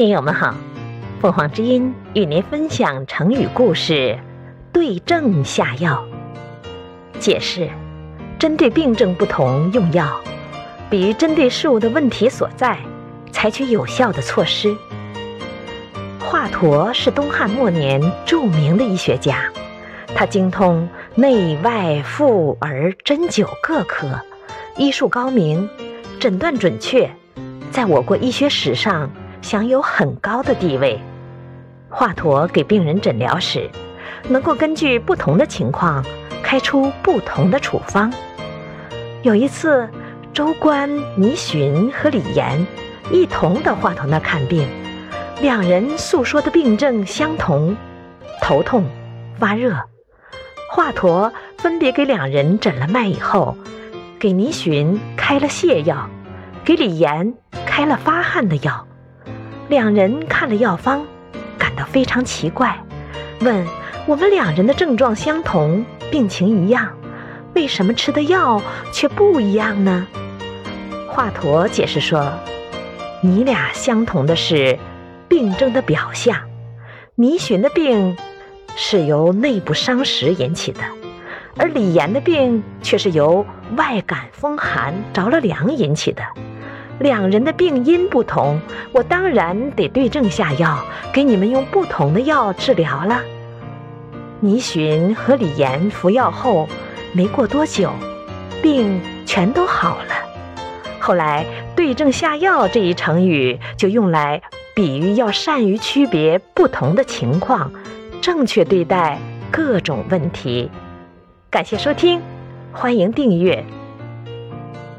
听友们好，凤凰之音与您分享成语故事“对症下药”。解释：针对病症不同用药，比喻针对事物的问题所在，采取有效的措施。华佗是东汉末年著名的医学家，他精通内外妇儿针灸各科，医术高明，诊断准确，在我国医学史上。享有很高的地位。华佗给病人诊疗时，能够根据不同的情况开出不同的处方。有一次，周官倪寻和李严一同到华佗那看病，两人诉说的病症相同：头痛、发热。华佗分别给两人诊了脉以后，给倪寻开了泻药，给李严开了发汗的药。两人看了药方，感到非常奇怪，问：“我们两人的症状相同，病情一样，为什么吃的药却不一样呢？”华佗解释说：“你俩相同的是病症的表象，倪寻的病是由内部伤食引起的，而李严的病却是由外感风寒着了凉引起的。”两人的病因不同，我当然得对症下药，给你们用不同的药治疗了。倪寻和李岩服药后，没过多久，病全都好了。后来“对症下药”这一成语就用来比喻要善于区别不同的情况，正确对待各种问题。感谢收听，欢迎订阅。